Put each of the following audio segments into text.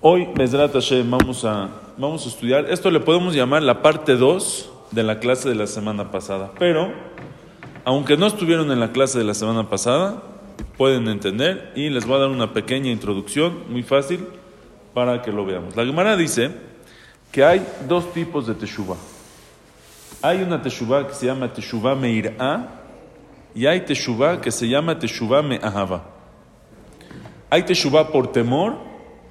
Hoy, Bezrat Hashem, vamos a, vamos a estudiar. Esto le podemos llamar la parte 2 de la clase de la semana pasada. Pero, aunque no estuvieron en la clase de la semana pasada, pueden entender y les voy a dar una pequeña introducción, muy fácil, para que lo veamos. La Gemara dice que hay dos tipos de teshuva. Hay una teshuva que se llama teshuva meir'a y hay teshuva que se llama teshuva me'ahava. Hay teshuva por temor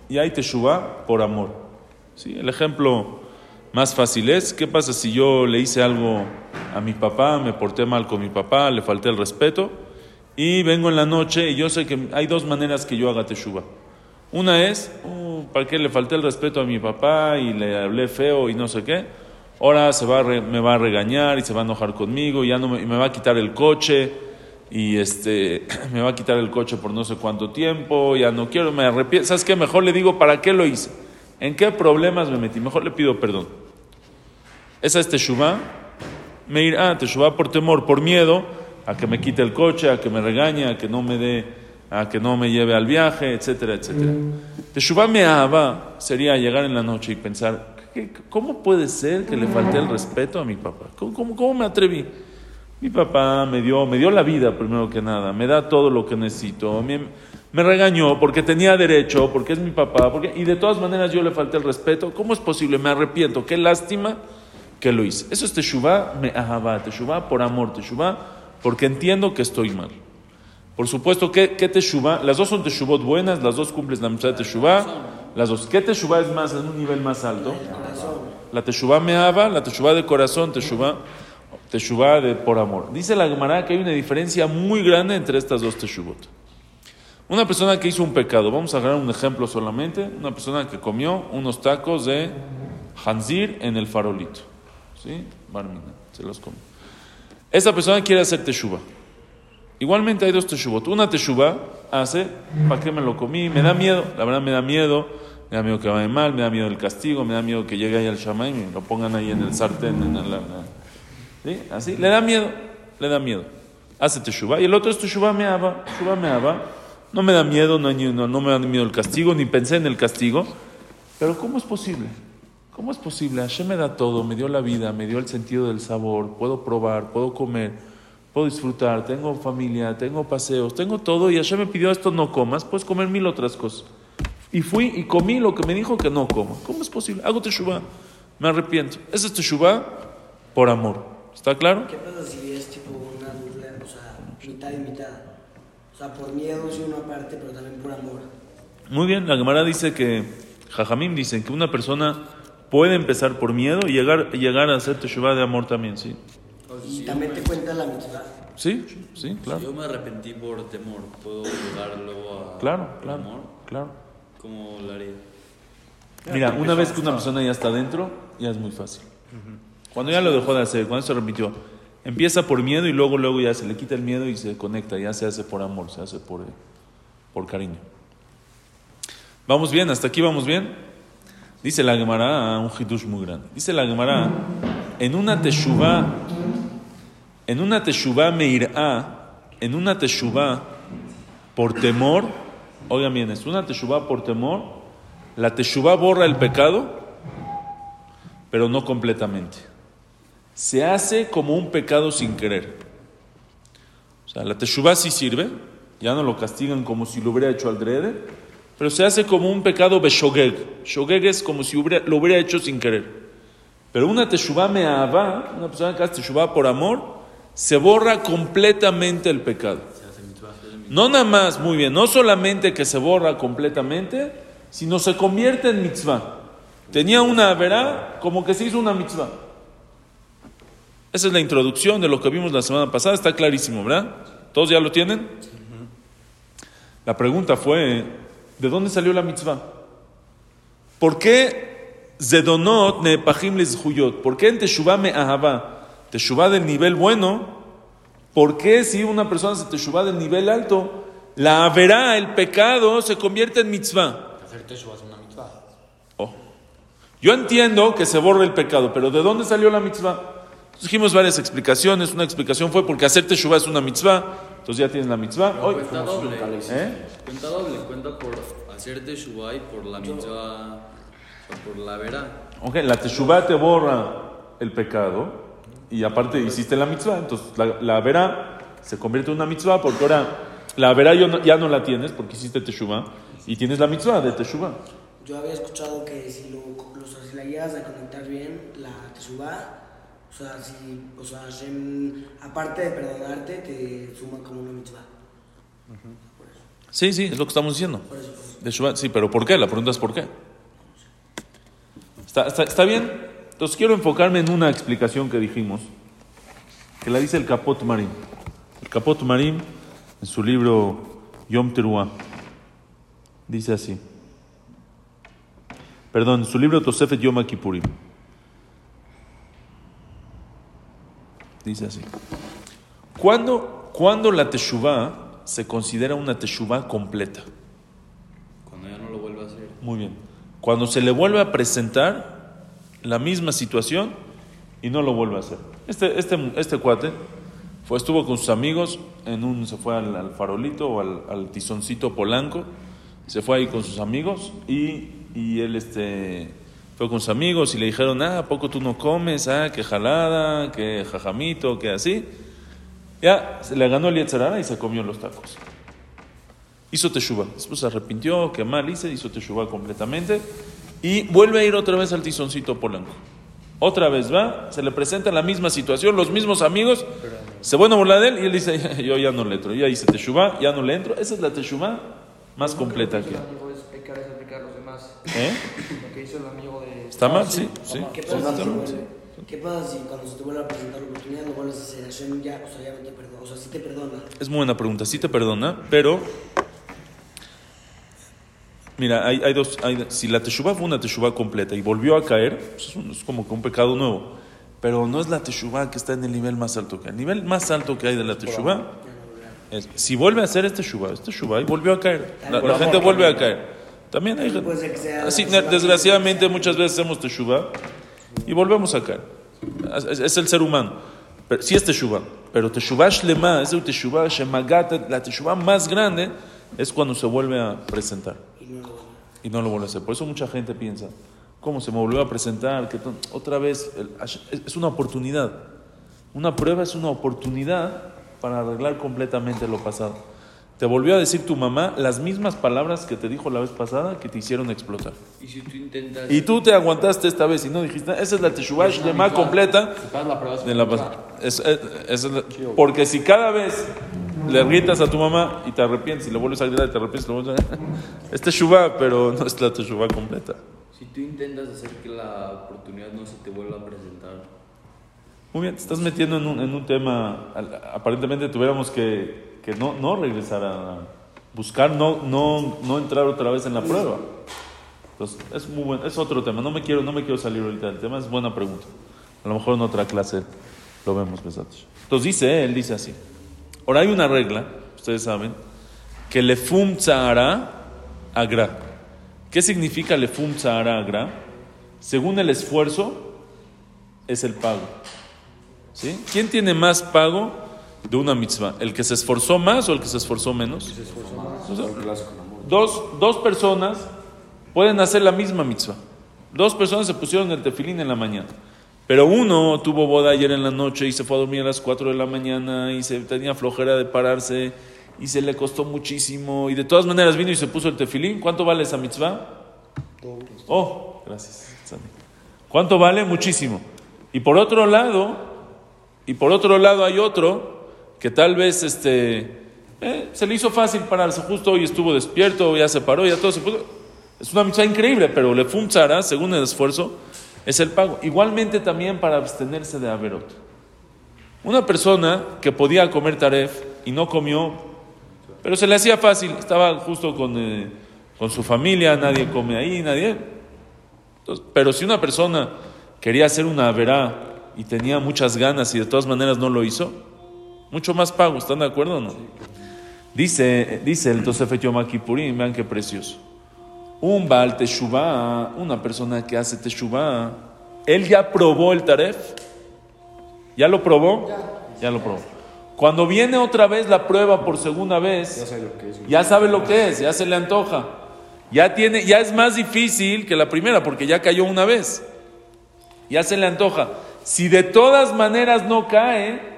y hay teshuva por amor. ¿Sí? El ejemplo más fácil es, ¿qué pasa si yo le hice algo a mi papá, me porté mal con mi papá, le falté el respeto y vengo en la noche y yo sé que hay dos maneras que yo haga teshuva. Una es, uh, ¿para qué le falté el respeto a mi papá y le hablé feo y no sé qué? Ahora se va me va a regañar y se va a enojar conmigo y ya no me, me va a quitar el coche y este me va a quitar el coche por no sé cuánto tiempo, ya no quiero, me arrepiento. ¿Sabes qué? Mejor le digo para qué lo hice. ¿En qué problemas me metí? Mejor le pido perdón. Esa es Teshuvah. Me irá Teshuvah por temor, por miedo a que me quite el coche, a que me regañe, a que no me dé, a que no me lleve al viaje, etcétera, etcétera. Teshuvah me aba sería llegar en la noche y pensar, ¿cómo puede ser que le falte el respeto a mi papá? ¿Cómo, cómo, cómo me atreví? Mi papá me dio, me dio la vida primero que nada, me da todo lo que necesito, me, me regañó porque tenía derecho, porque es mi papá, porque, y de todas maneras yo le falté el respeto. ¿Cómo es posible? Me arrepiento, qué lástima que lo hice. Eso es Teshuvah, me ahaba, Teshuvah por amor, Teshuvah porque entiendo que estoy mal. Por supuesto, ¿qué, qué Teshuvah? Las dos son Teshuvot buenas, las dos cumplen la mitad de Teshuvah, las dos. ¿Qué Teshuvah es más, en un nivel más alto? La Teshuvah me ahaba, la Teshuvah de corazón, Teshuvah Teshuvah de por amor. Dice la Gemara que hay una diferencia muy grande entre estas dos Teshuvot. Una persona que hizo un pecado, vamos a agarrar un ejemplo solamente, una persona que comió unos tacos de Hanzir en el farolito. ¿Sí? Barmina, se los come. Esa persona quiere hacer Teshuvah. Igualmente hay dos Teshuvot. Una Teshuvah hace, ¿para qué me lo comí? Me da miedo, la verdad me da miedo. Me da miedo que vaya mal, me da miedo el castigo, me da miedo que llegue ahí al Shamay y lo pongan ahí en el sartén, en la, ¿Sí? Así, le da miedo, le da miedo. Hace teshuva. Y el otro es teshuva me aba, teshuva me aba. No me da miedo, no, no, no me da miedo el castigo, ni pensé en el castigo. Pero ¿cómo es posible? ¿Cómo es posible? Hashem me da todo, me dio la vida, me dio el sentido del sabor, puedo probar, puedo comer, puedo disfrutar, tengo familia, tengo paseos, tengo todo y Hashem me pidió esto no comas, puedes comer mil otras cosas. Y fui y comí lo que me dijo que no como. ¿Cómo es posible? Hago teshuva, me arrepiento. Ese es teshuva por amor. ¿Está claro? ¿Qué pasa si es tipo una dupla, o sea, mitad y mitad? O sea, por miedo sí una parte, pero también por amor. Muy bien, la Gemara dice que, Jajamim dice que una persona puede empezar por miedo y llegar, llegar a hacer teshuva de amor también, ¿sí? Y también te cuenta la mitzvah. Sí, sí, claro. Si yo me arrepentí por temor, ¿puedo llegar luego a Claro, claro, amor? claro. ¿Cómo lo haría? Mira, una vez que una persona ya está dentro, ya es muy fácil. Cuando ya lo dejó de hacer, cuando se repitió, empieza por miedo y luego, luego ya se le quita el miedo y se conecta, ya se hace por amor, se hace por, por cariño. ¿Vamos bien? ¿Hasta aquí vamos bien? Dice la Gemara, un hidush muy grande. Dice la Gemara, en una teshuva, en una teshuva meirá, en una teshuva por temor, oigan bien, es una teshuva por temor, la teshuva borra el pecado, pero no completamente se hace como un pecado sin querer. O sea, la teshuva sí sirve, ya no lo castigan como si lo hubiera hecho al drede, pero se hace como un pecado beshogeg. Shogeg es como si lo hubiera hecho sin querer. Pero una teshuva me'ava, una persona que hace teshuva por amor, se borra completamente el pecado. No nada más, muy bien, no solamente que se borra completamente, sino se convierte en mitzvah. Tenía una verá como que se hizo una mitzvah. Esa es la introducción de lo que vimos la semana pasada, está clarísimo, ¿verdad? ¿Todos ya lo tienen? La pregunta fue, ¿de dónde salió la mitzvah? ¿Por qué Zedonot nepahim lezhuyot? ¿Por qué en Teshuvah me ahava? Teshuvah del nivel bueno, ¿por qué si una persona se Teshuvah del nivel alto, la verá, el pecado, se convierte en mitzvah? Hacer Teshuvah es una mitzvah. Oh. Yo entiendo que se borra el pecado, pero ¿de dónde salió la mitzvah? Dijimos varias explicaciones. Una explicación fue porque hacer teshuva es una mitzvah. Entonces ya tienes la mitzvah. Hoy, Cuenta doble. ¿Eh? Cuenta doble, cuenta por hacer Teshuvah y por la mitzvah, o por la vera. Ok, la Teshuvah te borra el pecado y aparte hiciste la mitzvah. Entonces la, la vera se convierte en una mitzvah porque ahora la vera yo no- ya no la tienes porque hiciste Teshuvah y tienes la mitzvah de Teshuvah. Yo había escuchado que si, lo, o sea, si la llegas a conectar bien, la Teshuvah, o sea, si, o sea, Hashem, aparte de perdonarte, te suma como una mitzvah. Sí, sí, es lo que estamos diciendo. por eso. Teshuvah, sí, pero ¿por qué? La pregunta es ¿por qué? ¿Está, está, está bien? Entonces quiero enfocarme en una explicación que dijimos, que la dice el Capot Marim. El Capot Marim, en su libro Yom Teruah, dice así. Perdón, en su libro Tosefet Yom Kippurim. Dice así. ¿Cuándo, cuándo la Teshuvah se considera una Teshuvah completa? Cuando ya no lo vuelve a hacer. Muy bien. Cuando se le vuelve a presentar la misma situación y no lo vuelve a hacer. Este, este, este cuate fue, estuvo con sus amigos, en un, se fue al, al farolito o al, al tizoncito polanco, se fue ahí con sus amigos y, y él este, fue con sus amigos y le dijeron, ah, ¿a poco tú no comes? Ah, qué jalada, qué jajamito, qué así. Ya, se le ganó el Yetzerara y se comió los tacos. Hizo teshuva. Después se arrepintió, que mal hice, hizo teshuva completamente. Y vuelve a ir otra vez al tizoncito polanco. Otra vez va, se le presenta la misma situación, los mismos amigos, se van a burlar de él y él dice, yo ya no le entro, ya hice teshuva, ya no le entro. Esa es la teshuva más completa que El amigo es pecar, es aplicar a los demás. ¿Eh? Lo que hizo el amigo de. ¿Está mal? Sí, sí. ¿Qué pasa, si. ¿Qué pasa si cuando se te vuelve a presentar la oportunidad lo vuelves a hacer? Hashem ya, o sea, ya no te perdona, o sea, sí te perdona. Es muy buena pregunta, sí te perdona, pero... Mira, hay, hay dos... hay- si la teshuva fue una teshuva completa y volvió a caer, pues es, un- es como que un pecado nuevo. Pero no es la teshuva que está en el nivel más alto que hay. El nivel más alto que hay de la teshuva es... Si vuelve a hacer este teshuva, este teshuva y volvió a caer. La, la gente vuelve a caer. También hay sea- Así, desgraciadamente muchas veces hacemos teshuva y volvemos a caer. Es, es el ser humano. Pero, sí es teshuva, pero teshuva shlema, es el teshuva shemagata, la teshuva más grande es cuando se vuelve a presentar Y no lo vuelve. a hacer. Por eso mucha gente piensa, ¿cómo se me volvió a presentar? Que otra vez, el- es una oportunidad. Una prueba es una oportunidad para arreglar completamente lo pasado. Te volvió a decir tu mamá las mismas palabras que te dijo la vez pasada que te hicieron explotar. Y si tú intentas. Y tú te aguantaste esta vez y no dijiste, esa es la teshuva shlema completa de la pas- es- es- es porque si cada vez le gritas a tu mamá y te arrepientes y le vuelves a gritar y te arrepientes, le vuelves a... es teshuva, pero no es la teshuva completa. Si tú intentas hacer que la oportunidad no se te vuelva a presentar. Muy bien, te estás metiendo en un, en un tema, aparentemente tuviéramos que, que no, no regresar a buscar, no, no, no entrar otra vez en la prueba. Entonces, es, muy buen, es otro tema, no me, quiero, no me quiero salir ahorita del tema, es buena pregunta. A lo mejor en otra clase lo vemos, Besatos. Entonces dice, él dice así. Ahora hay una regla, ustedes saben, que le fum tzahara agra. ¿Qué significa le fum tzahara agra? Según el esfuerzo, es el pago. ¿Sí? ¿Quién tiene más pago de una mitzvah? ¿El que se esforzó más o el que se esforzó menos? O sea, dos, dos personas pueden hacer la misma mitzvah. Dos personas se pusieron el tefilín en la mañana. Pero uno tuvo boda ayer en la noche y se fue a dormir a las 4 de la mañana y se tenía flojera de pararse y se le costó muchísimo y de todas maneras vino y se puso el tefilín. ¿Cuánto vale esa mitzvah? Oh, gracias. ¿Cuánto vale? Muchísimo. Y por otro lado, y por otro lado hay otro que tal vez este, eh, se le hizo fácil pararse, justo hoy estuvo despierto, ya se paró, ya todo se puso. Es una mitzvah increíble, pero le funzará, según el esfuerzo, es el pago. Igualmente también para abstenerse de averot. Una persona que podía comer taref y no comió, pero se le hacía fácil, estaba justo con, eh, con su familia, nadie come ahí, nadie. Pero si una persona quería hacer una verá y tenía muchas ganas y de todas maneras no lo hizo, mucho más pago, ¿están de acuerdo o no? Dice, dice el Tosefet Yom Kippurim, vean qué precioso. Un Baal Teshuvah, una persona que hace Teshuvah, él ya probó el taref. ¿Ya lo probó? Ya lo probó. Cuando viene otra vez la prueba por segunda vez, ya sabe lo que es, ya se le antoja. Ya, tiene, ya es más difícil que la primera porque ya cayó una vez. Ya se le antoja. Si de todas maneras no cae,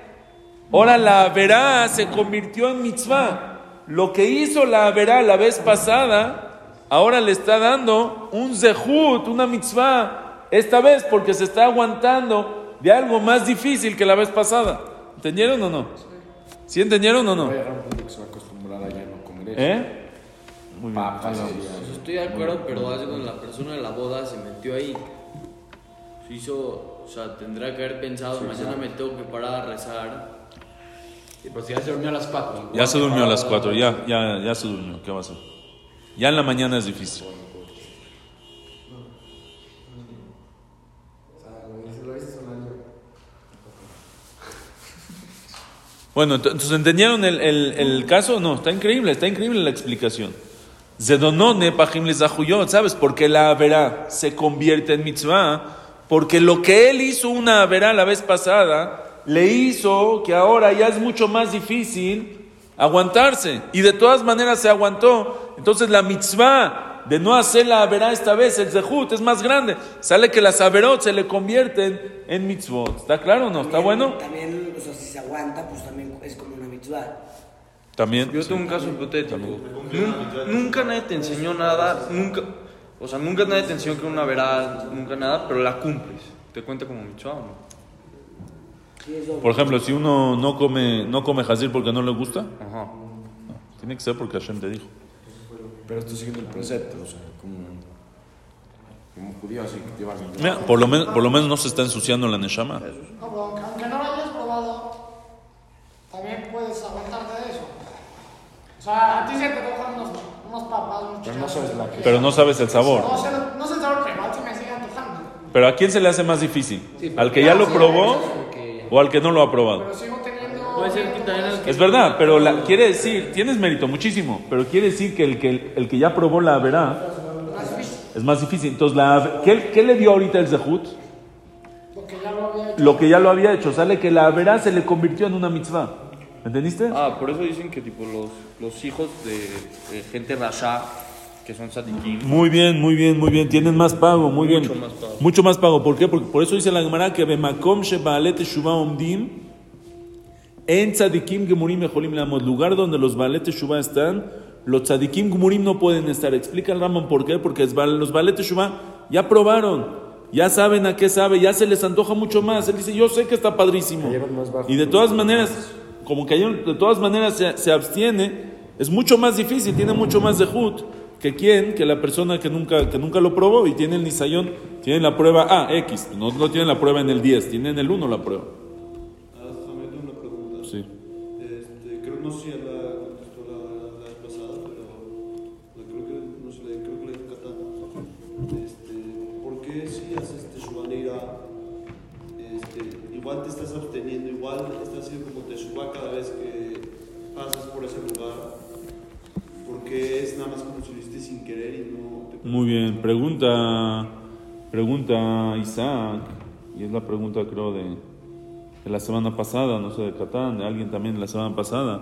ahora la verá se convirtió en mitzvah. Lo que hizo la verá la vez pasada, ahora le está dando un zehut, una mitzvah, esta vez porque se está aguantando de algo más difícil que la vez pasada. ¿Entendieron o no? ¿Sí entendieron o no? Va a llegar un punto que se va a acostumbrar a ya no comer eso. ¿Eh? Muy bien. Papas y Pues estoy de acuerdo, pero hace cuando la persona de la boda se metió ahí. Se hizo, o sea, tendrá que haber pensado, mañana me tengo que parar a rezar. Sí, si ya se durmió a las 4. Ya se durmió a las 4, ya, ya, ya se durmió. ¿Qué va a hacer? Ya en la mañana es difícil. Bueno, ent- entonces ¿entendieron el, el- el caso? No, está increíble, está increíble la explicación. Zedonone pajim ¿sabes? Porque la verá se convierte en mitzvah, porque lo que él hizo una verá la vez pasada, le hizo que ahora ya es mucho más difícil aguantarse. Y de todas maneras se aguantó. Entonces la mitzvah de no hacer la verá esta vez, el zehut, es más grande. Sale que las averot se le convierten en mitzvot. ¿Está claro o no? ¿Está bueno? También, o sea, si se aguanta, pues también es como una mitzvah. También. Yo tengo un caso hipotético. Nun- nunca nadie te enseñó nada, nunca, o sea, nunca nadie te enseñó que una verá, nunca nada, pero la cumples. ¿Te cuenta como mitzvah o no? Por ejemplo, si uno no come, no come jazir porque no le gusta, Ajá. tiene que ser porque Hashem te dijo. Pero estoy siguiendo el precepto, o sea, como, como judío así que llevas el Mira, por lo, menos, por lo menos no se está ensuciando la neshama. No, pero aunque, no lo hayas probado, también puedes aguantarte de eso. O sea, a ti se te tocan unos, unos papas, unos Pero no sabes la que- Pero no sabes el sabor. No sé, no sé el sabor, pero igual sí me sigue antojando. Pero ¿a quién se le hace más difícil? ¿Al que ya lo probó o al que no lo ha probado? Pero sigo teniendo. Puede ser que también el que Es verdad, pero la- quiere decir, tienes mérito muchísimo, pero quiere decir que el que, el que ya probó la verá Más difícil, es más difícil. Entonces, la, ¿qué, qué le dio ahorita el zehut? porque ya lo había hecho. Lo que ya lo había hecho. Sale que la verá se le convirtió en una mitzvah. ¿Entendiste? Ah, por eso dicen que tipo los, los hijos de, de gente rasha, que son tzadikim, Muy bien, muy bien, muy bien. Tienen más pago, muy bien. Mucho más pago. Mucho más pago. ¿Por qué? Porque por eso dice la Gemara que Bemakom Shebaalet Teshuvah Omdim en tzadikim gemurim mejolim lamos. Lugar donde los Baalet Teshuvah están, los tzadikim gemurim no pueden estar. Explica el Ramón por qué. Porque los Baalet Teshuvah ya probaron. Ya saben a qué sabe, ya se les antoja mucho más. Él dice, yo sé que está padrísimo. Cayeron más bajo. Y de todas maneras, como cayeron, de todas maneras se, se abstiene, es mucho más difícil, tiene mucho más de hut que quien, que la persona que nunca, que nunca lo probó y tiene el nisayón, tiene la prueba A, X, no, no tiene la prueba en el 10, tiene en el 1 la prueba. Ah, una pregunta. Sí. Este, creo, no sé la contestó la, vez pasada, pero la creo que, no sé, creo que le Catán. Este, ¿Por qué si haces teshuvaneira, este, igual te estás absteniendo, igual estás haciendo como teshuva cada querer y no te... Muy bien, pregunta, pregunta Isaac, y es la pregunta creo de, de la semana pasada, no sé, de Catán, de alguien también de la semana pasada.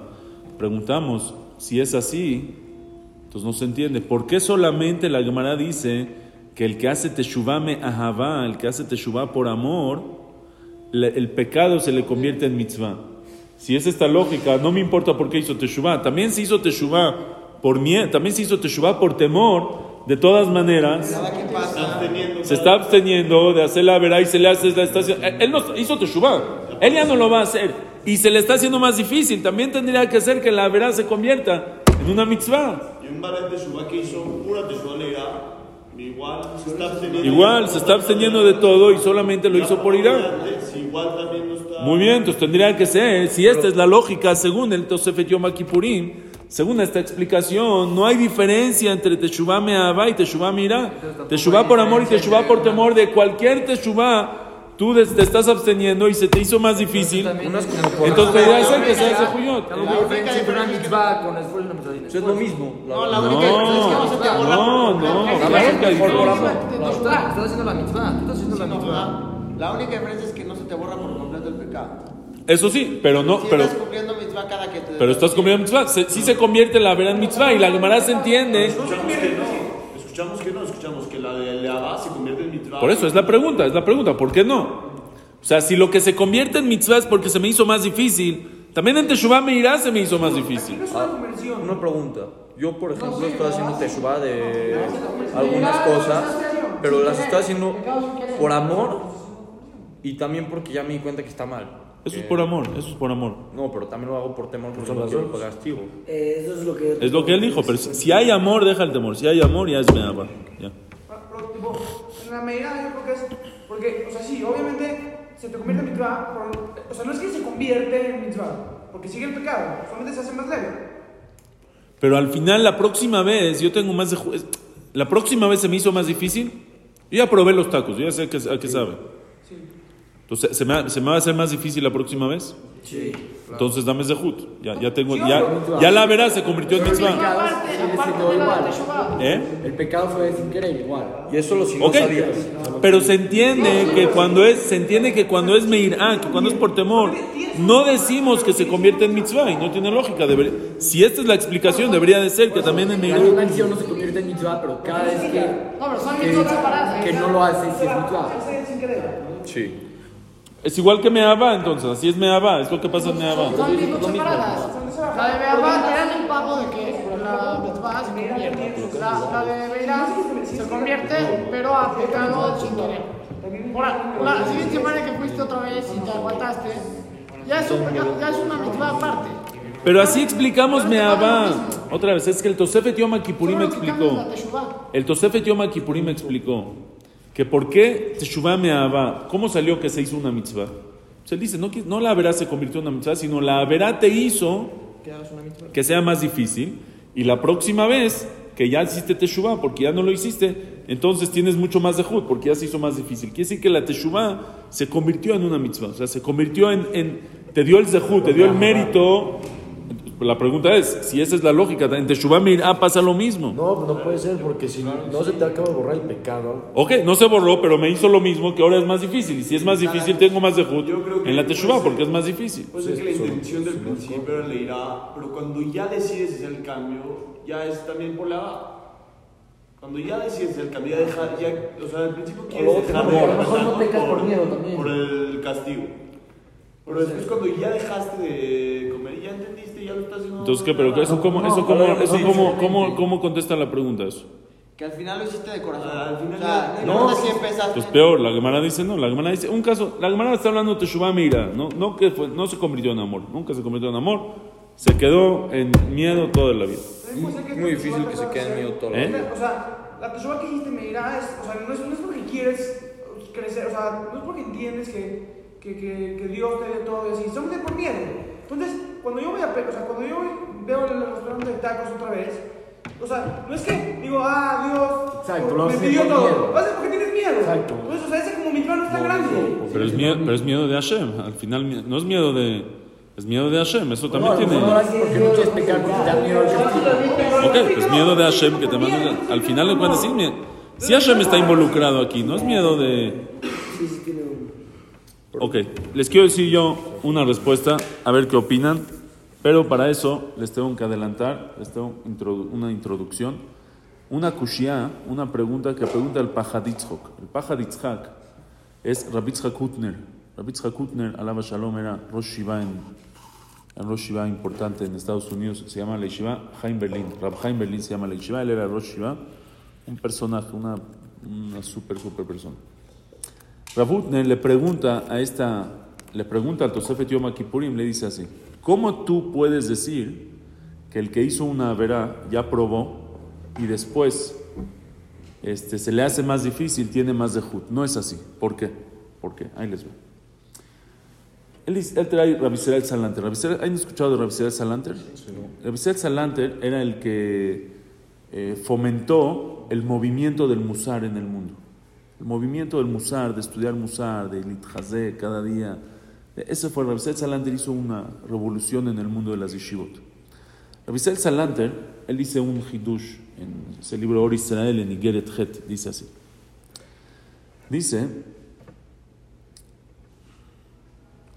Preguntamos, si es así, entonces no se entiende, ¿por qué solamente la Gemara dice que el que hace teshuvah me ahavá, el que hace teshuvah por amor, le- el pecado se le convierte en mitzvah? Si es esta lógica, no me importa por qué hizo teshuvah, también se hizo teshuvah por miedo, también se hizo teshuvah por temor, de todas maneras se está absteniendo de hacer la verá y se le hace la está haciendo- Él no hizo teshuvah, él ya no lo va a hacer y se le está haciendo más difícil. También tendría que ser que la verá se convierta en una mitzvah. Y un de que hizo pura igual se está absteniendo. Igual se está absteniendo de todo y solamente lo hizo por irá. Si igual también no está... Muy bien, entonces tendría que ser, si esta es la lógica según el Tosefet Yom Kippurim, según esta explicación, no hay diferencia entre Teshuvah Me'ahava y Teshuvah Mirá. Teshuvah por amor y Teshuvah por temor de cualquier Teshuvah, tú te estás absteniendo y se te hizo más difícil. Entonces debería ser que sea. La única sin Eso es lo mismo. La No, la única diferencia es que no se te borra No, por no, por, por diferencia. estás, haciendo la mitzvah. Tú estás haciendo la Sí, no, mitzvah. La única diferencia es que no se te borra por completo el pecado. Eso sí, pero no, Si pero, estás cumpliendo mitzvah cada que te... pero estás cumpliendo mitzvah. Se- sí se convierte la verá en mitzvah y la Gemara se entiende. escuchamos que no, escuchamos que la de Leabá se convierte en mitzvah. Por eso es la pregunta, es la pregunta, ¿por qué no? O sea, si lo que se convierte en mitzvah es porque se me hizo más difícil, también en Teshuvah me irá se me hizo más difícil. No una pregunta. Yo, por ejemplo, estoy haciendo teshuva de algunas cosas, pero las estoy haciendo por amor y también porque ya me di cuenta que está mal. Eso es Eh, por amor, eso es por amor. No, pero también lo hago por temor porque no quiero castigo. Eh, eso es lo que... Es lo que él dijo, pero si si hay amor, deja el temor. Si hay amor, ya es meaba. Ya. Pero, tipo, en la medida yo creo que es. Porque, o sea, sí, obviamente se te convierte en mitzvah. por- o sea, no es que se convierte en mitzvah, porque sigue el pecado, solamente se hace más leve. Pero al final, la próxima vez, yo tengo más de... La próxima vez se me hizo más difícil. Yo ya probé los tacos, yo ya sé a qué, a qué sabe. Entonces, ¿se me, va- ¿se me va a hacer más difícil la próxima vez? Sí. Entonces dame Zehut. Ya, ya tengo... Ya, ya la verás, se convirtió en mitzvah. ¿Eh? El pecado fue sin querer igual. Y eso lo si no Ok, sabías. pero se entiende que cuando es, se entiende que cuando es meirá, que cuando es por temor, no decimos que se convierte en mitzvah y no tiene lógica. Debería- si esta es la explicación, debería de ser que también en La meirá. misma acción no se convierte en mitzvah, pero cada vez que, No, pero son que, que no lo hace, sí es mitzvah. Hace sin querer. Sí. Es igual que meaba, entonces, así es meaba, es lo que pasa en meaba. Son separadas. La de Beabá te dan el pago de que la mitzvah se convierte. La, de Beirá se convierte, pero a pecado sin querer. La, la siguiente semana que fuiste otra vez y te aguantaste, ya es, un ya es una mitzvah aparte. Pero así explicamos meaba. Otra vez, es que el Tosefet Yom Kippurim explicó. El Tosefet Yom Kippurim explicó que por qué Teshuvah meaba, ¿cómo salió que se hizo una mitzvah? Se dice, no, no la verá se convirtió en una mitzvah, sino la verá te hizo que sea más difícil y la próxima vez que ya hiciste Teshuvah, porque ya no lo hiciste, entonces tienes mucho más de Jud, porque ya se hizo más difícil. Quiere decir que la Teshuvah se convirtió en una mitzvah, o sea, se convirtió en, en te dio el Zehut, te dio el mérito. La pregunta es, si esa es la lógica, en Teshuvah Mirá pasa lo mismo. No, no puede ser, porque si no se te acaba de borrar el pecado. Ok, no se borró, pero me hizo lo mismo que ahora es más difícil. Y si es más difícil, tengo más de en la Teshuvah, porque es más difícil. Puede ser que la intención del principio era leerá, pero cuando ya decides hacer el cambio, ya es también por la Cuando ya decides hacer el cambio, ya deja, ya, o sea, al principio quieres dejar de mejor- mejor no pecas por miedo también. por el castigo. Pero después cuando ya dejaste de comer, ya entendiste, ya lo estás haciendo. Entonces, ¿qué? Pero eso cómo, eso cómo, eso cómo, cómo, cómo contesta la pregunta eso? Que al final lo hiciste de corazón. Ah, al final o sea, ya- no importa si empezaste. Pues peor, la Gemara dice no, la Gemara dice, un caso, la Gemara está hablando de Teshuvah Mira, no, no, que fue- no se convirtió en amor, nunca se convirtió en amor, se quedó en miedo toda la vida. Que Muy difícil que se quede en miedo todo. ¿Eh? O sea, la teshuva que hiciste me dirá es, o sea, no es, no es porque quieres crecer, o sea, no es porque entiendes que, que, que, que Dios te dio todo y así, solamente por miedo. Entonces, cuando yo voy a, o sea, cuando yo veo el restaurante de tacos otra vez, o sea, no es que digo, ah, Dios Exacto, lo me pidió todo. miedo. Lo haces porque tienes miedo. Exacto. Entonces, o sea, ese como mi plan no es tan grande. Pero es miedo, pero es miedo de Hashem, al final no es miedo de, es miedo de Hashem, eso también No, tiene... no haces porque no quieres pecar porque te da miedo. Ok, pues miedo de Hashem que te manda, al final de cuentas sí, mie- si Hashem está involucrado aquí, no es miedo de... Sí, sí tiene un... Ok, les quiero decir yo una respuesta, a ver qué opinan, pero para eso les tengo que adelantar, les tengo una introducción, una kushia, una pregunta que pregunta el Pajaditzhok. El Pajaditzhak es Rabitzhak Hutner. Rabitzhak Hutner, alaba Shalom, era Rosh Shiva en, en Rosh Shiva importante en Estados Unidos, se llama la Yeshiva Haim Berlin. Rab Haim Berlin se llama la Yeshiva, él era Rosh Shiva, un personaje, una, una super, super persona. Rabutner le pregunta a esta, le pregunta al Tosefet Yom Kippurim, le dice así: ¿Cómo tú puedes decir que el que hizo una verá ya probó y después este, se le hace más difícil, tiene más de Jud? No es así. ¿Por qué? ¿Por qué? Ahí les veo. Él, él trae Rabisel Salanter. ¿Han escuchado de Rabisel Salanter? Rabisel Salanter era el que eh, fomentó el movimiento del Musar en el mundo. El movimiento del Musar, de estudiar Musar, de Litjazé cada día. Ese fue Rabisel Salanter, hizo una revolución en el mundo de las yeshivot. Rabisel Salanter, él dice un hidush en ese libro Or Israel en Igeret Het, dice así. Dice,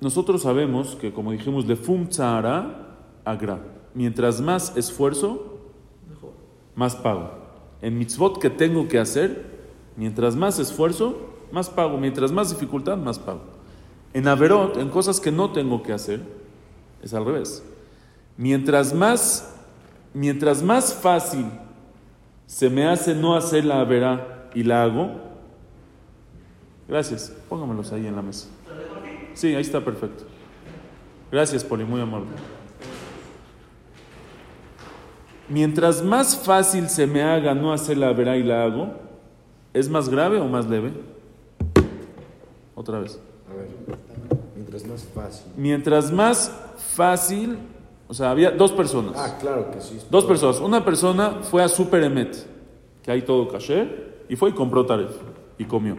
nosotros sabemos que, como dijimos, de fum tzara agra. Mientras más esfuerzo, más pago. En mitzvot que tengo que hacer, mientras más esfuerzo, más pago. Mientras más dificultad, más pago. En Averot, en cosas que no tengo que hacer, es al revés. Mientras más, mientras más fácil se me hace no hacer la Averá y la hago, gracias, póngamelos ahí en la mesa. Sí, ahí está perfecto. Gracias, Poli, muy amable. Mientras más fácil se me haga no hacer la verá y la hago, ¿es más grave o más leve? Otra vez. A ver, mientras más fácil. Mientras más fácil, o sea, había dos personas. Ah, claro que sí. Dos personas. Una persona fue a Super Emet, que hay todo caché, y fue y compró taref y comió.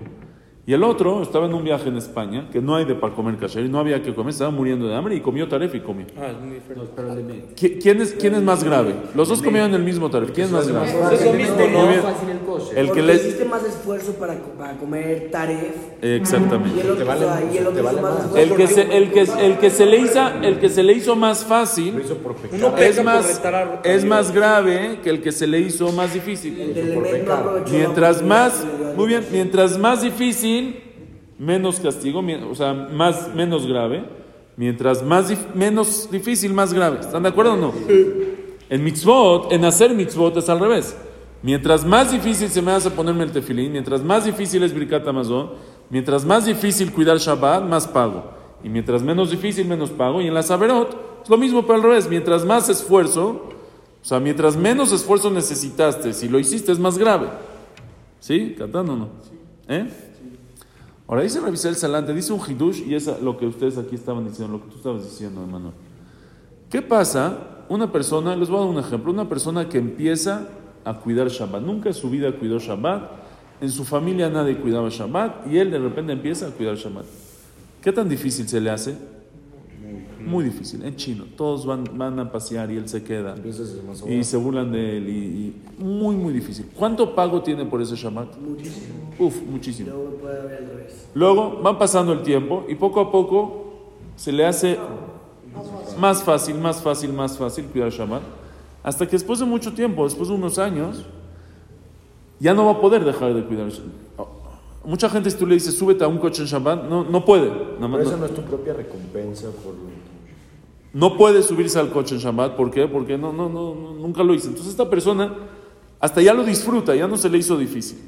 Y el otro estaba en un viaje en España, que no hay de para comer caché, y no había que comer, estaba muriendo de hambre y comió taref y comió. Ah, es muy diferente. Pero el de medio. ¿Qui- ¿Quién es, quién es más grave? Los dos comieron el mismo taref. ¿Quién es más grave? Es lo mismo, ¿no? el que le... hiciste más esfuerzo para, para comer taref Exactamente. el que, se, el, que, el, que se le hizo, el que se le hizo más fácil es más, es más grave que el que se le hizo más El difícil. Mientras más, muy bien, mientras más difícil, menos castigo, o sea, más, menos grave. Mientras más dif- menos difícil, más grave. ¿Están de acuerdo o no? En mitzvot, en hacer mitzvot es al revés. Mientras más difícil se me hace ponerme el tefilín, mientras más difícil es Birkat Amazon, mientras más difícil cuidar Shabbat, más pago. Y mientras menos difícil, menos pago. Y en la Saberot es lo mismo, pero al revés. Mientras más esfuerzo, o sea, mientras menos esfuerzo necesitaste, si lo hiciste es más grave. ¿Sí? ¿Cantando o no? ¿Eh? Ahora dice revisar el salante, dice un hidush y es lo que ustedes aquí estaban diciendo, lo que tú estabas diciendo, hermano. ¿Qué pasa? Una persona, les voy a dar un ejemplo, una persona que empieza a cuidar Shabbat, nunca en su vida cuidó Shabbat, en su familia nadie cuidaba Shabbat y él de repente empieza a cuidar Shabbat. ¿Qué tan difícil se le hace? Muy difícil, en chino. Todos van, van a pasear y él se queda. Y se burlan de él y, y muy, muy difícil. ¿Cuánto pago tiene por ese Shabbat? Muchísimo. Uf, muchísimo. Luego puede haber al revés. Luego van pasando el tiempo y poco a poco se le hace más fácil, más fácil, más fácil cuidar Shabbat. Hasta que después de mucho tiempo, después de unos años, ya no va a poder dejar de cuidar Shabbat. Mucha gente si tú le dices, súbete a un coche en Shabbat, no, no puede. Más Pero esa no, no es tu propia recompensa por no puede subirse al coche en Shabbat. ¿Por qué? Porque no, no, no, no, nunca lo hizo. Entonces esta persona hasta ya lo disfruta, ya no se le hizo difícil.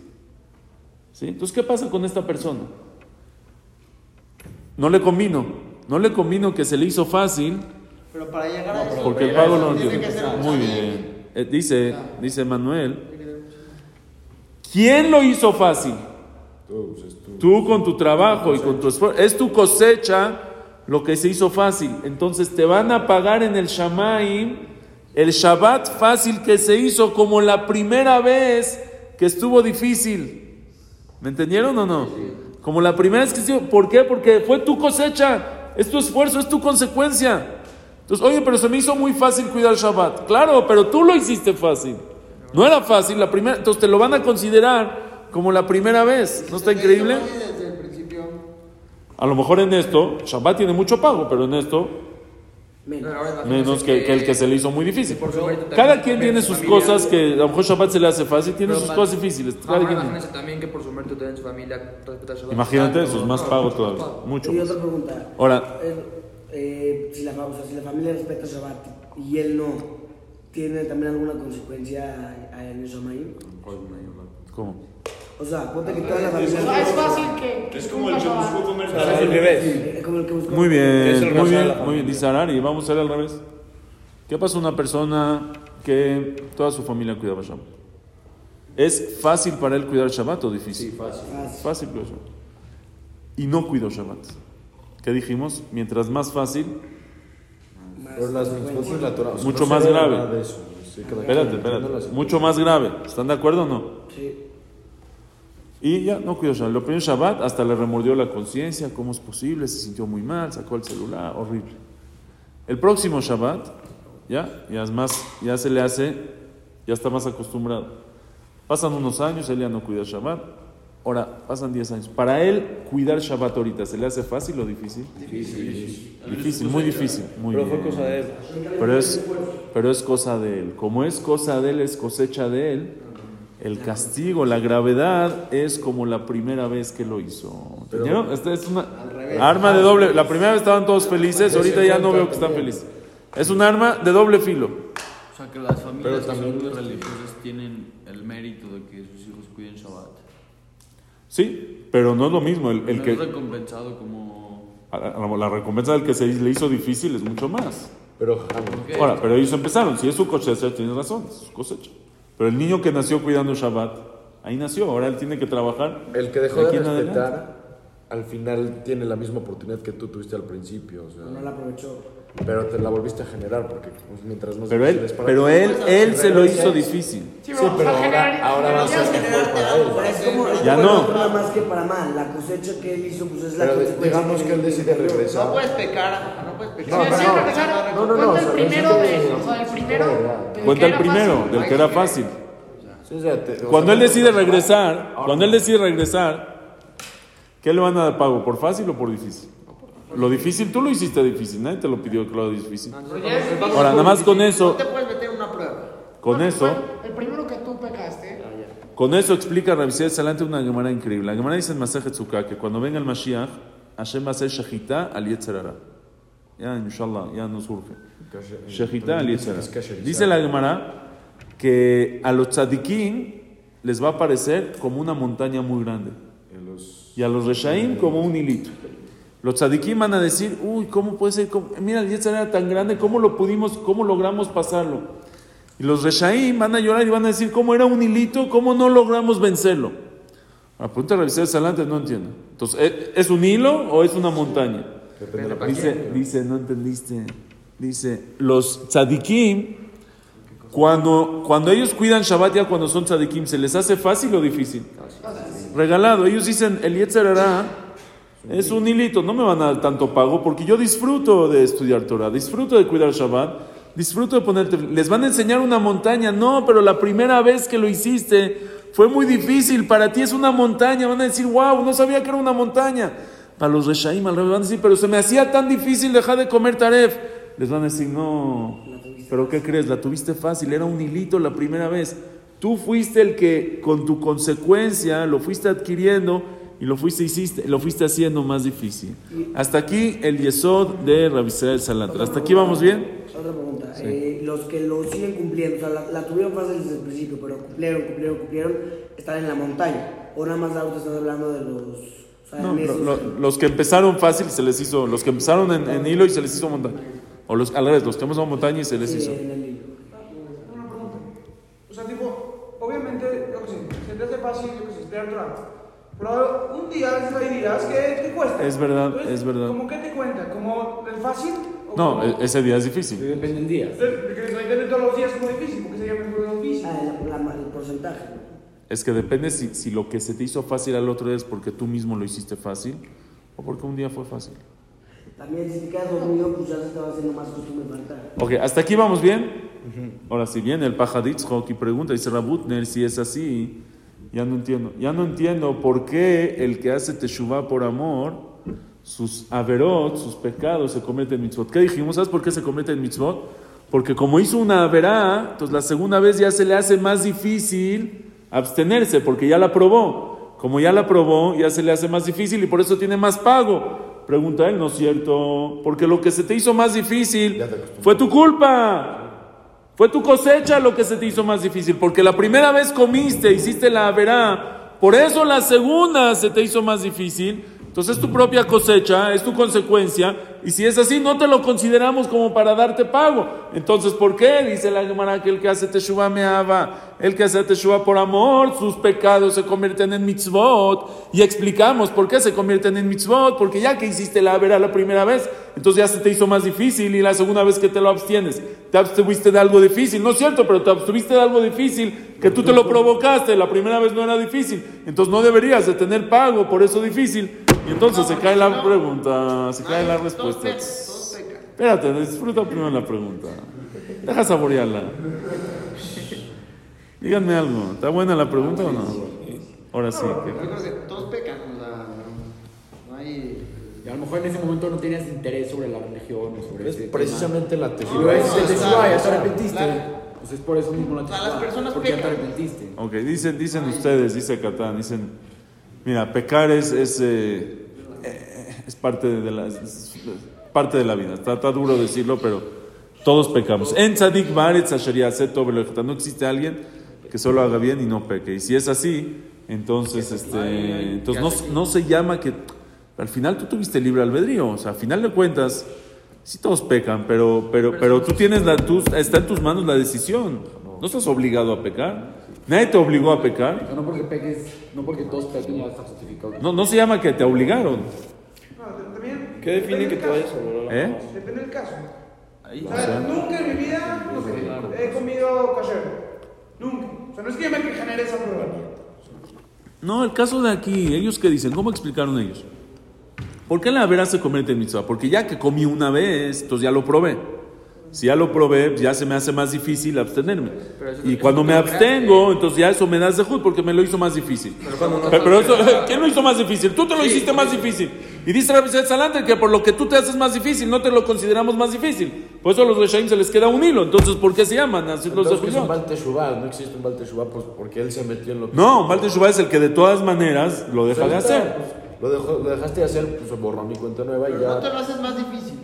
¿Sí? Entonces, ¿qué pasa con esta persona? No le convino. No le convino que se le hizo fácil Pero para llegar a eso. porque el pago no lo un Muy bien. Eh, dice, dice Manuel, ¿quién lo hizo fácil? Tú, con tu trabajo y con tu esfuerzo. Es tu cosecha lo que se hizo fácil. Entonces te van a pagar en el Shamaim el Shabbat fácil que se hizo como la primera vez que estuvo difícil. ¿Me entendieron o no? Como la primera vez que se hizo. ¿Por qué? Porque fue tu cosecha. Es tu esfuerzo, es tu consecuencia. Entonces, oye, pero se me hizo muy fácil cuidar Shabbat. Claro, pero tú lo hiciste fácil. No era fácil la primera. Entonces te lo van a considerar como la primera vez. ¿No está increíble? A lo mejor en esto, Shabbat tiene mucho pago, pero en esto Menos. menos que, que el que se le hizo muy difícil. Cada quien tiene su sus cosas que a lo mejor Shabbat se le hace fácil, tiene sus cosas difíciles. Cada Ahora quien- imagínense también que por su mérito tienen su familia respeta Shabbat. Imagínate, eso es más pago mucho todavía, mucho Y otra pregunta. Ahora, Eh, si, la, familia respeta Shabbat y él no, ¿tiene también alguna consecuencia a- en el Shamaim? ¿cómo? O sea, ponte que toda la familia... sea, es fácil que. que Es como el que buscó comer Es al revés. Eh, como el que buscó- Muy Es bien, el muy bien, muy bien. Dice Arari, vamos a hacer al revés. ¿Qué pasa una persona que toda su familia cuidaba Shabbat? ¿Es fácil para él cuidar Shabbat o difícil? Fácil. Fácil cuidar Shabbat. Y no cuidó Shabbat. ¿Qué dijimos? Mientras más fácil, Pero las la Torah, Mucho más grave. sí, espérate, espérate, mucho más grave. ¿Están de acuerdo o no? Sí. Y ya no cuidó Shabbat. Lo primero Shabbat hasta le remordió la conciencia, ¿cómo es posible? Se sintió muy mal, sacó el celular, horrible. El próximo Shabbat, ya, ya es más, ya se le hace, ya está más acostumbrado. Pasan unos años, él ya no cuida Shabbat. Ahora, pasan 10 años. Para él, cuidar Shabbat ahorita, ¿se le hace fácil o difícil? Difícil. Difícil, muy difícil. Muy Pero fue cosa de él. Pero es, pero es cosa de él. Como es cosa de él, es cosecha de él. El castigo, la gravedad es como la primera vez que lo hizo. ¿Entendieron? Esta es una arma de doble. La primera vez estaban todos felices, ahorita ya no veo que están felices. Es un arma de doble filo. O sea, que las familias también- que son muy religiosas tienen el mérito de que sus hijos cuiden Shabbat. Sí, pero no es lo mismo. El, el no que, es recompensado como... la recompensa del que se le hizo difícil es mucho más. Pero, Ok. Ahora, pero ellos empezaron. Si es su cosecha, tienes razón, es su cosecha. Pero el niño que nació cuidando Shabbat, ahí nació. Ahora él tiene que trabajar. el que dejó de aquí en adelante. respetar, al final tiene la misma oportunidad que tú tuviste al principio. O sea, No la aprovechó. Pero te la volviste a generar porque pues, mientras más Pero él, difícil es para pero él, él se lo hizo difícil. Sí, Sí, pero ahora, ahora va a ser mejor para él. Es como, es Ya no. para más que para mal. La cosecha que él hizo, pues es la Pero consecuencia. digamos que él decide regresar. No puedes pecar, no puedes Sí, pecar. sí, regresar. no, no, no, Cuenta o el primero no, de, no, o sea, el no, primero. no, del Cuenta que el era primero, fácil. del que era fácil. Sí, Cuando él decide regresar, cuando él decide regresar, ¿qué le van a dar pago? ¿Por fácil o por difícil? Lo difícil, tú lo hiciste difícil, nadie te lo pidió que lo hagas difícil. Ahora, nada más con No eso, te puedes meter en una prueba. con eso, El primero que tú pecaste. con eso explica Rabbi Salante una Gemara increíble. La Gemara dice en Sukkah que cuando venga el Mashiach, Hashem va a hacer Shechita al Yetzer Hara. Ya, inshallah, ya nos surge. Shechita al Yetzer Hara. Dice la Gemara que a los tzadikim les va a parecer como una montaña muy grande. Y a los reshaim como un hilito. Los tzadikim van a decir, uy, ¿cómo puede ser? ¿Cómo? Mira, el Yetzer era tan grande, ¿cómo lo pudimos, cómo logramos pasarlo? Y los reshaim van a llorar y van a decir, ¿cómo era un hilito? ¿Cómo no logramos vencerlo? A punto de revisar adelante, no entiendo. Entonces, ¿e- ¿es un hilo o es una montaña? Dice, dice, no entendiste. Dice, los tzadikim, cuando, cuando ellos cuidan Shabbat ya cuando son tzadikim, ¿se les hace fácil o difícil? Regalado. Ellos dicen, el Yetzer Hará es un hilito, no me van a dar tanto pago porque yo disfruto de estudiar Torah, disfruto de cuidar Shabbat, disfruto de ponerte. Les van a enseñar una montaña, no, pero la primera vez que lo hiciste fue muy difícil, para ti es una montaña, van a decir, wow, no sabía que era una montaña. Para los Reshaim al van a decir, pero se me hacía tan difícil dejar de comer Taref. Les van a decir, no, pero ¿qué crees? La tuviste fácil, era un hilito la primera vez. Tú fuiste el que con tu consecuencia lo fuiste adquiriendo y lo fuiste, hiciste, lo fuiste haciendo más difícil. Hasta aquí el yesod de Rabisrael Salanter. ¿Hasta aquí vamos bien? Otra pregunta. Eh, los que lo siguen cumpliendo, o sea, la, la tuvieron fácil desde el principio, pero cumplieron, cumplieron, cumplieron, están en la montaña. O nada más ahorita estás hablando de los. O sea, No, lo- lo- los que empezaron fácil se les hizo, los que empezaron en, en hilo y se les hizo montaña. O los, al revés, los que empezaron montaña y se les sí, hizo. en el libro. Una pregunta. O sea, tipo, obviamente, yo qué sé, se te hace fácil, yo qué sé, estudiar Torah. Pero días que te cuesta. Es verdad, Entonces, es verdad. ¿Cómo que te cuenta? ¿Como el fácil? ¿O No, como- e- ese día es difícil. Depende del día. De- de que no hay que tener todos los días como difícil, porque sería mejor difícil. Ah, la- la- el porcentaje. Es que depende si, si lo que se te hizo fácil al otro día es porque tú mismo lo hiciste fácil o porque un día fue fácil. También si te quedas dormido, pues ya se va haciendo más costumbre faltar. Ok, hasta aquí vamos bien. Ahora, si viene el Pajaditzhok y pregunta, dice Rabutner, si es así, ya no entiendo. Ya no entiendo por qué el que hace Teshuvah por amor, sus averot, sus pecados, se convierten en mitzvot. ¿Qué dijimos? ¿Sabes por qué se convierte en mitzvot? Porque como hizo una averá, entonces la segunda vez ya se le hace más difícil abstenerse, porque ya la probó. Como ya la probó, ya se le hace más difícil y por eso tiene más pago. Pregunta él, no es cierto, porque lo que se te hizo más difícil fue tu culpa. Fue tu cosecha lo que se te hizo más difícil, porque la primera vez comiste, hiciste la verá, por eso la segunda se te hizo más difícil. Entonces es tu propia cosecha, es tu consecuencia, y si es así, no te lo consideramos como para darte pago. Entonces, ¿por qué? Dice la Gemara que el que hace teshuva me ama, el que hace teshuva por amor, sus pecados se convierten en mitzvot. Y explicamos por qué se convierten en mitzvot, porque ya que hiciste la verá la primera vez, entonces ya se te hizo más difícil, y la segunda vez que te lo abstienes, te abstuviste de algo difícil, no es cierto, pero te abstuviste de algo difícil que tú te lo provocaste, la primera vez no era difícil, entonces no deberías de tener pago por eso difícil, y entonces se cae la pregunta, se cae la respuesta. Espérate, disfruta primero la pregunta, deja saborearla. Díganme algo, ¿está buena la pregunta o no? Ahora sí. Yo creo que todos pecan, o sea, no hay... Y a lo mejor en ese momento no tenías interés sobre la religión o sobre Es ese precisamente la tema. Y teshuva. te Claro, teshuva, ya te arrepentiste. claro. Pues es por eso mismo la sea, las teshuvah, personas porque ya te pecan. arrepentiste. Ok, dicen, dicen ustedes, dice Catán, dicen, mira, pecar es, es, eh, eh, es parte, de la, es- parte de la vida. Está, está duro decirlo, pero todos pecamos. En tzadik baretz. No existe alguien que solo haga bien y no peque. Y si es así, entonces, este, entonces no, no se llama que al final tú tuviste libre albedrío. O sea, al final de cuentas, sí todos pecan, pero, pero, pero tú tienes la, tú, está en tus manos la decisión. No estás obligado a pecar. Nadie te obligó a pecar. O sea, no porque peques, no porque todos pequen está justificado. No, no se llama que te obligaron. No, también. ¿Qué define que te vayas a ¿Eh? Depende del caso. Ahí. O sea, nunca en mi vida no sé, he comido kasher. Nunca. O sea, no es que yo me genere esa prueba. No, el caso de aquí, ellos que dicen, ¿cómo explicaron ellos? ¿Por qué la verás se convierte en mitzvah? Porque ya que comí una vez, entonces ya lo probé. Si ya lo probé, ya se me hace más difícil abstenerme. Y cuando me abstengo, entonces ya eso me da zehut porque me lo hizo más difícil. Pero, pero eso, ¿quién lo hizo más difícil? Tú te lo hiciste más difícil. Y dice Rabbi Salanter que por lo que tú te haces más difícil, no te lo consideramos más difícil. Por eso a los Reshaim se les queda un hilo. Entonces, ¿por qué se llaman así los Entonces, ¿qué es un? No existe un Baal Teshuvah pues, porque él se metió en lo que... No, un Baal Teshuvah es el que de todas maneras lo deja de hacer. Pues, lo, dejó- lo dejaste de hacer, pues borrón mi cuenta nueva y Pero no te ya... lo haces más difícil.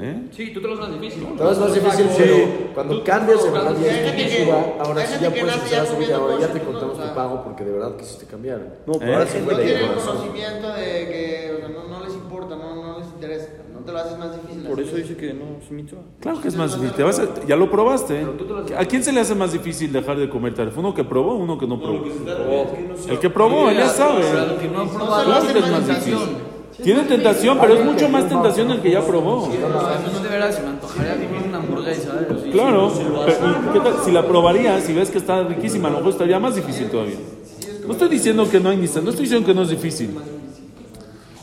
¿Eh? Sí, tú te lo haces más difícil. Más difícil, pero cuando cambias en verdad Hay y es gente que- ahora sí ya puedes empezar a ya subir, ahora ya te contamos tu pago porque de verdad quisiste cambiar. No, ¿Eh? pero ahora sí No tienen corazón. conocimiento de que o sea, no, no les importa, no, no les interesa. No te lo haces más difícil. Por eso es. dice que no es mitzvah. Claro que es más difícil. Te vas a- ya lo probaste. ¿A quién se le hace más difícil dejar de comer taref? ¿Uno que probó o uno que no probó? El que probó, él ya sabe. El que no es más difícil. Tiene tentación, pero es mucho más tentación el que ya probó. A mí de veras se me antojaría comer una hamburguesa. Claro. Pero, ¿y qué tal? Si la probarías y ves que está riquísima, a lo mejor estaría más difícil todavía. No estoy diciendo que no hay ni no estoy diciendo que no es difícil.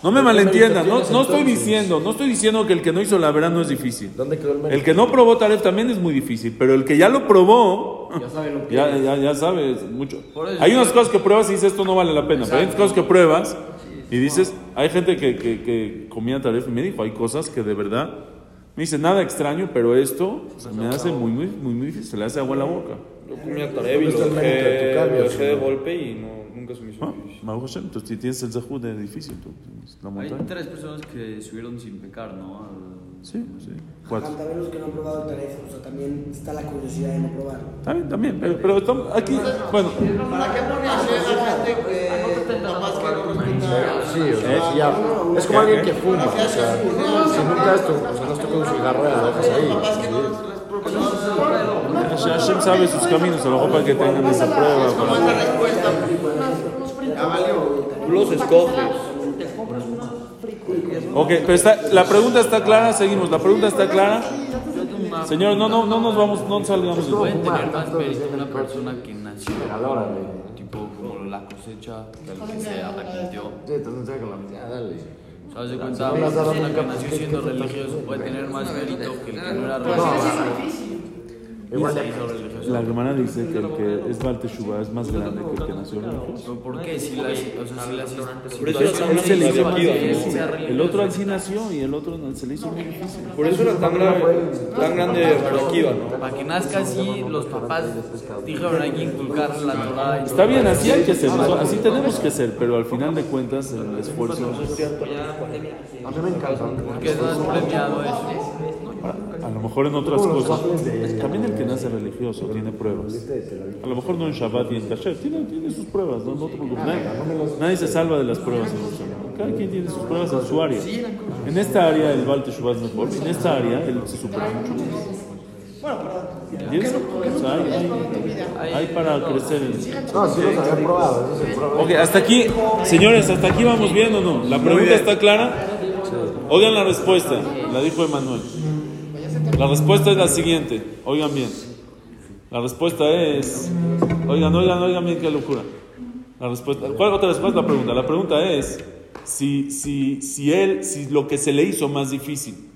No me malentiendan, no, no estoy diciendo, no estoy diciendo que el que no hizo la verdad no es difícil. ¿Dónde quedó el que no probó Taref también es muy difícil, pero el que ya lo probó, Ya sabe lo que ya, ya, ya sabes mucho. Hay unas cosas que pruebas y dices esto no vale la pena, pero hay otras cosas que pruebas y dices, hay gente que, que, que comía Taref y me dijo, hay cosas que de verdad, me dice nada extraño, pero esto se me hace muy, muy, muy, muy difícil, se le hace agua a la boca. Yo comía tarev y ¿Dónde lo dejé, cambio, lo dejé de golpe y no, nunca Ah, difícil. Baruch Hashem, entonces si tienes el zahud de difícil, tú, la Hay tres personas que subieron sin pecar, ¿no? Al- Sí, sí, cuatro. Ajá, También los que no han probado el teléfono, o sea, también está la curiosidad de no probar. También, también, pero, pero estamos aquí, bueno, ¿Para qué pones a la gente que papás que no respetan? Sí, o sea, sí, ya. Es como alguien que fuma, o sea, si nunca has, to- o sea, no has tocado un cigarro, ya lo dejas ahí. Hashem sabe sus caminos, a lo mejor para que tengan esa prueba. Tú los escoges. Ok, pero está, la pregunta está clara, seguimos, la pregunta está clara. Señor, no, no, no nos vamos, no salgamos de Pueden tener más mérito una persona que nació, tipo como la cosecha, del que se arrepintió. Sí, entonces entrega la ya, dale. ¿Sabes de cuenta? Una persona que nació siendo religioso puede tener más mérito que el que no era religioso. Igual. La hermana dice que el que es Baal Teshuvah es más grande que el que nació religioso. ¿Pero por qué? Si las, o sea, si las Por eso Él se le hizo más difícil. El otro así nació y el otro se le hizo muy difícil. Por eso era tan grande, tan grande Akiva, ¿no? Para que nazca así, los papás dijeron hay que inculcar la Torah. y Está bien, así hay que ser, así tenemos que ser, pero al final de cuentas el esfuerzo... A mí me encanta. Porque no es premiado eso. A lo mejor en otras cosas. También el que nace religioso tiene pruebas. A lo mejor no en Shabbat y en Kasher, tiene, tiene sus pruebas, no, no te preocupes. Nadie, nadie se salva de las pruebas en Shabbat. Cada quien tiene sus pruebas en su área. En esta área el Baal Teshuvah es mejor, en esta área él se supera mucho más. ¿Entiendes? O sea, hay, hay- hay para crecer en... No, sí los había probado. Ok, hasta aquí, señores, hasta aquí vamos bien o no. La pregunta está clara. Oigan la respuesta, la dijo Emanuel. La respuesta es la siguiente, oigan bien. La respuesta es, oigan, oigan, oigan bien qué locura. La respuesta, ¿cuál otra respuesta? La pregunta, la pregunta es si, si, si él, si lo que se le hizo más difícil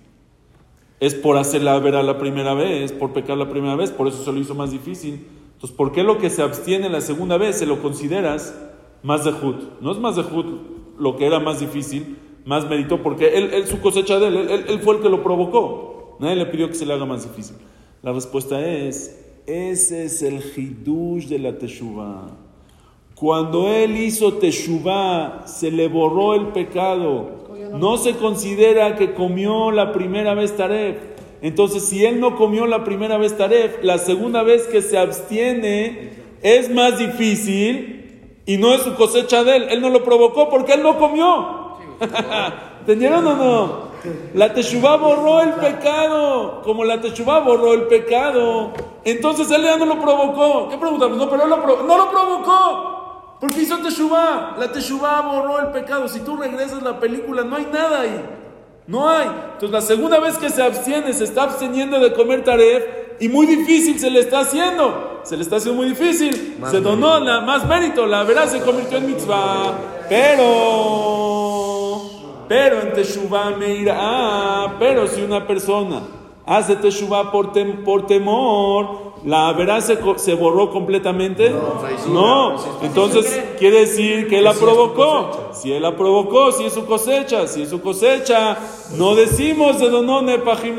es por hacerla ver a la primera vez, por pecar la primera vez, por eso se lo hizo más difícil. Entonces, ¿por qué lo que se abstiene la segunda vez se lo consideras más de Jud? No es más de Jud lo que era más difícil, más mérito, porque él, él su cosecha de él, él, él fue el que lo provocó. Nadie le pidió que se le haga más difícil. La respuesta es Ese es el hidush de la Teshuvah. Cuando él hizo Teshuvah, se le borró el pecado. No se considera que comió la primera vez Taref. Entonces, si él no comió la primera vez Taref, la segunda vez que se abstiene es más difícil y no es su cosecha de él. Él no lo provocó porque él no comió. ¿Entendieron o no? La Teshuvah borró el pecado. Como la Teshuvah borró el pecado, entonces él ya no lo provocó. ¿Qué preguntamos? No, pero él lo no lo provocó. Porque hizo Teshuvah. La Teshuvah borró el pecado. Si tú regresas la película, no hay nada ahí. No hay. Entonces la segunda vez que se abstiene, se está absteniendo de comer taref y muy difícil se le está haciendo. Se le está haciendo muy difícil. se donó la, más mérito. La verdad se convirtió en mitzvah. Pero, pero en Teshuvah me irá. Ah, pero si una persona hace Teshuvah por, tem- por temor, ¿la verá se, se borró completamente? No. Entonces quiere decir que él la provocó. Si él la provocó, si es su cosecha, si es su cosecha, no decimos de donone pajim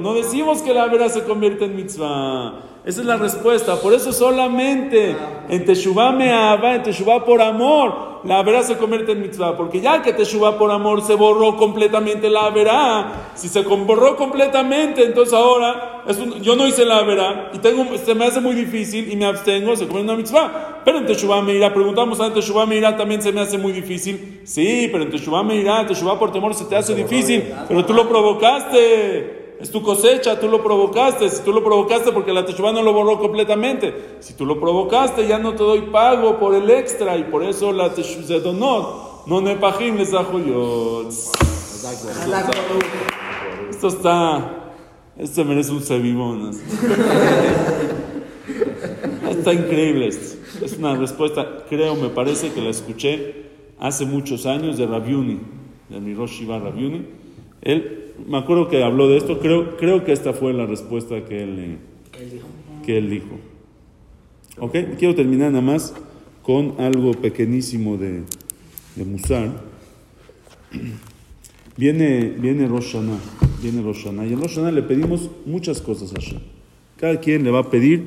no decimos que la verá se convierte en mitzvah. Esa es la respuesta. Por eso solamente en Teshuvah me en Teshuvah por amor, la verá se convierte en mitzvah. Porque ya que Teshuvah por amor se borró completamente la verá, si se borró completamente, entonces ahora es un- yo no hice la verá y tengo, se me hace muy difícil y me abstengo, se convierte en una mitzvah. Pero en Teshuvah me irá, preguntamos a Teshuvah me irá también se me hace muy difícil. Sí, pero en Teshuvah me irá, Teshuvah por temor se te hace difícil, pero tú lo provocaste. Es tu cosecha, tú lo provocaste. Si tú lo provocaste porque la Teshuvah no lo borró completamente. Si tú lo provocaste, ya no te doy pago por el extra. Y por eso la Teshuvah se donó. No nepajim les yo. Esto está. Esto merece un cebibón. Está increíble. Es una respuesta, creo, me parece que la escuché hace muchos años de Rabiuni, de mi Rosh Shiva Rabiuni. Él, me acuerdo que habló de esto, creo, creo que esta fue la respuesta que él, que él dijo. Ok, quiero terminar nada más con algo pequeñísimo de, de Musar. Viene, viene Rosh Hashanah, viene Rosh Hashanah, y en Rosh Hashanah le pedimos muchas cosas a Hashem. Cada quien le va a pedir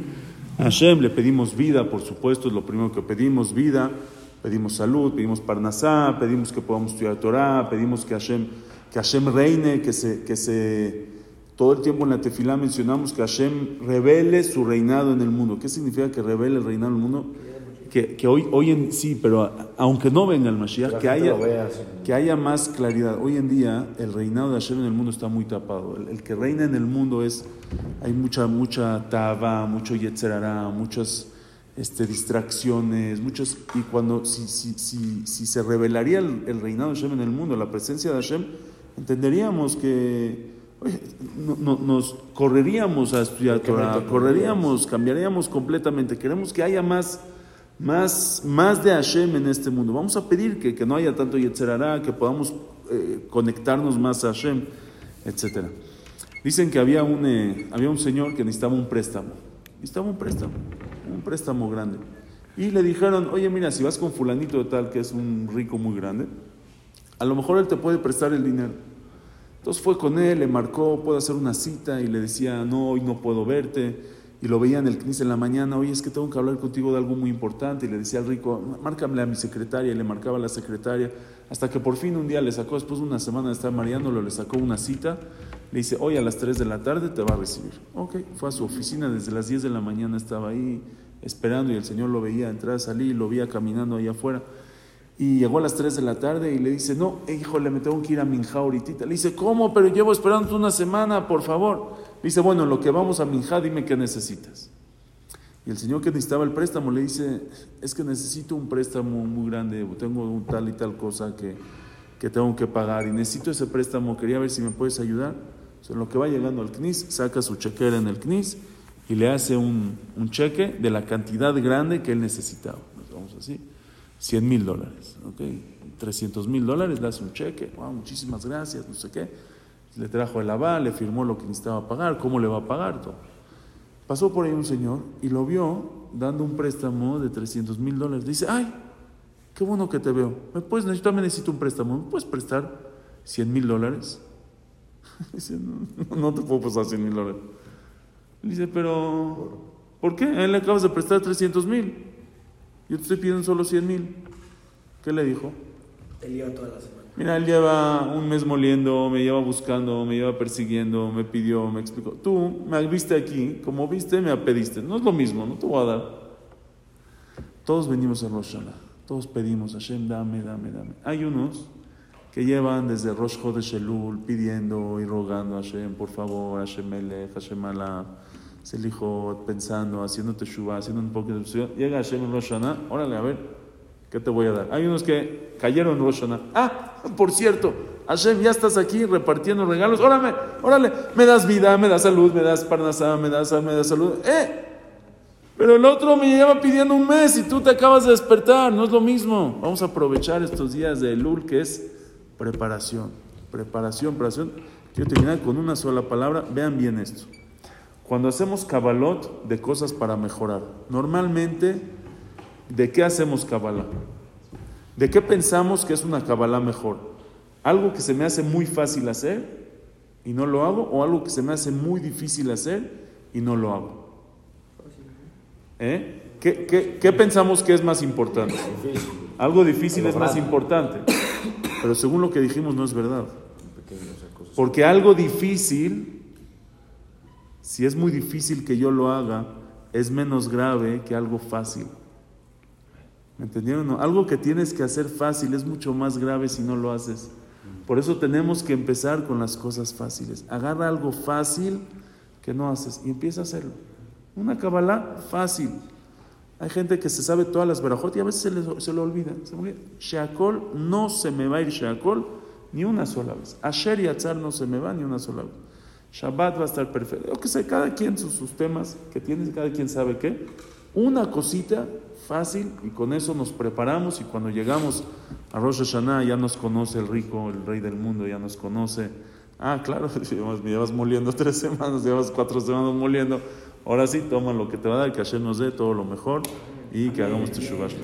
a Hashem, le pedimos vida, por supuesto, es lo primero que pedimos, vida, pedimos salud, pedimos parnasá, pedimos que podamos estudiar Torah, pedimos que Hashem, que Hashem reine, que se, que se, todo el tiempo en la tefilá mencionamos que Hashem revele su reinado en el mundo. ¿Qué significa que revele el reinado en el mundo? Que, que hoy, hoy en sí, pero aunque no venga el Mashiach, que haya, que haya más claridad. Hoy en día el reinado de Hashem en el mundo está muy tapado. El, el que reina en el mundo es, hay mucha, mucha taba, mucho yetzerará, muchas este, distracciones, muchas, y cuando, si, si, si, si se revelaría el, el reinado de Hashem en el mundo, la presencia de Hashem, entenderíamos que oye, no- no- nos correríamos a estudiar Torah, correríamos, cambiaríamos completamente. Queremos que haya más, más, más de Hashem en este mundo. Vamos a pedir que, que no haya tanto Yetzerará, que podamos eh, conectarnos más a Hashem, etc. Dicen que había un, eh, había un señor que necesitaba un préstamo. Necesitaba un préstamo, un préstamo grande. Y le dijeron, oye, mira, si vas con fulanito de tal, que es un rico muy grande, a lo mejor él te puede prestar el dinero. Entonces fue con él, le marcó, puede hacer una cita y le decía, no, hoy no puedo verte. Y lo veía en el CNIS en la mañana, oye, es que tengo que hablar contigo de algo muy importante. Y le decía al rico, márcame a mi secretaria. Y le marcaba a la secretaria. Hasta que por fin un día le sacó, después de una semana de estar mareándolo, le sacó una cita. Le dice, hoy a las 3 de la tarde te va a recibir. Ok, fue a su oficina, desde las 10 de la mañana estaba ahí esperando y el señor lo veía entrar, salir, lo veía caminando ahí afuera. Y llegó a las 3 de la tarde y le dice, no, híjole, me tengo que ir a Minjá ahorita. Le dice, ¿cómo? Pero llevo esperando una semana, por favor. Le dice, bueno, en lo que vamos a Minjá, dime qué necesitas. Y el señor que necesitaba el préstamo le dice, es que necesito un préstamo muy grande, tengo un tal y tal cosa que, que tengo que pagar y necesito ese préstamo, quería ver si me puedes ayudar. O sea, lo que va llegando al CNIS, saca su chequera en el CNIS y le hace un, un cheque de la cantidad grande que él necesitaba. Nos vamos así. 100 mil dólares, ¿ok? 300 mil dólares, le hace un cheque, wow, muchísimas gracias, no sé qué. Le trajo el aval, le firmó lo que necesitaba pagar, cómo le va a pagar, todo. Pasó por ahí un señor y lo vio dando un préstamo de 300 mil dólares. Dice, ay, qué bueno que te veo. ¿Me puedes, yo también necesito un préstamo, ¿me puedes prestar 100 mil dólares? Dice, no, no te puedo prestar 100 mil dólares. Dice, pero ¿Por qué? A él le acabas de prestar 300 mil. Yo te estoy pidiendo solo 100 mil. ¿Qué le dijo? Te lío toda la semana. Mira, él lleva un mes moliendo, me lleva buscando, me lleva persiguiendo, me pidió, me explicó. Tú me viste aquí, como viste, me pediste. No es lo mismo, no te voy a dar. Todos venimos a Rosh Hashanah, todos pedimos, Hashem, dame, dame, dame. Hay unos que llevan desde Rosh Chodesh Elul pidiendo y rogando a Hashem, por favor, Hashem Melech, Hashem Allah, Selichot, pensando, haciendo teshuva, haciendo un poco de teshuva. Llega Hashem en Rosh Hashanah, órale, a ver, ¿qué te voy a dar? Hay unos que cayeron en Rosh. Ah, por cierto, Hashem, ya estás aquí repartiendo regalos, órale, órale, me das vida, me das salud, me das parnasá, me das, me das salud. ¡Eh! Pero el otro me lleva pidiendo un mes y tú te acabas de despertar, no es lo mismo. Vamos a aprovechar estos días de Elul que es preparación, preparación, preparación. Quiero terminar con una sola palabra, vean bien esto. Cuando hacemos cabalot de cosas para mejorar, normalmente, ¿de qué hacemos cabalá? ¿De qué pensamos que es una cabalá mejor? ¿Algo que se me hace muy fácil hacer y no lo hago? ¿O algo que se me hace muy difícil hacer y no lo hago? ¿Eh? ¿Qué, qué, qué pensamos que es más importante? Algo difícil es más importante. Pero según lo que dijimos no es verdad. Porque algo difícil, si es muy difícil que yo lo haga, es menos grave que algo fácil. ¿Me entendieron? No, algo que tienes que hacer fácil es mucho más grave si no lo haces. Por eso tenemos que empezar con las cosas fáciles. Agarra algo fácil que no haces y empieza a hacerlo. Una cabalá fácil. Hay gente que se sabe todas las verajot y a veces se, le, lo olvida. Se olvida. No se me va a ir Sheakol ni una sola vez. Asher y Atzar no se me va ni una sola vez. Shabbat va a estar perfecto. Yo que sé, cada quien sus, sus temas que tiene, cada quien sabe qué. Una cosita fácil y con eso nos preparamos y cuando llegamos a Rosh Hashanah ya nos conoce el rico, el rey del mundo, ya nos conoce. Ah, claro, me llevas moliendo tres semanas, llevas cuatro semanas moliendo. Ahora sí, toma lo que te va a dar, que Hashem nos dé todo lo mejor y que hagamos tu Shubash.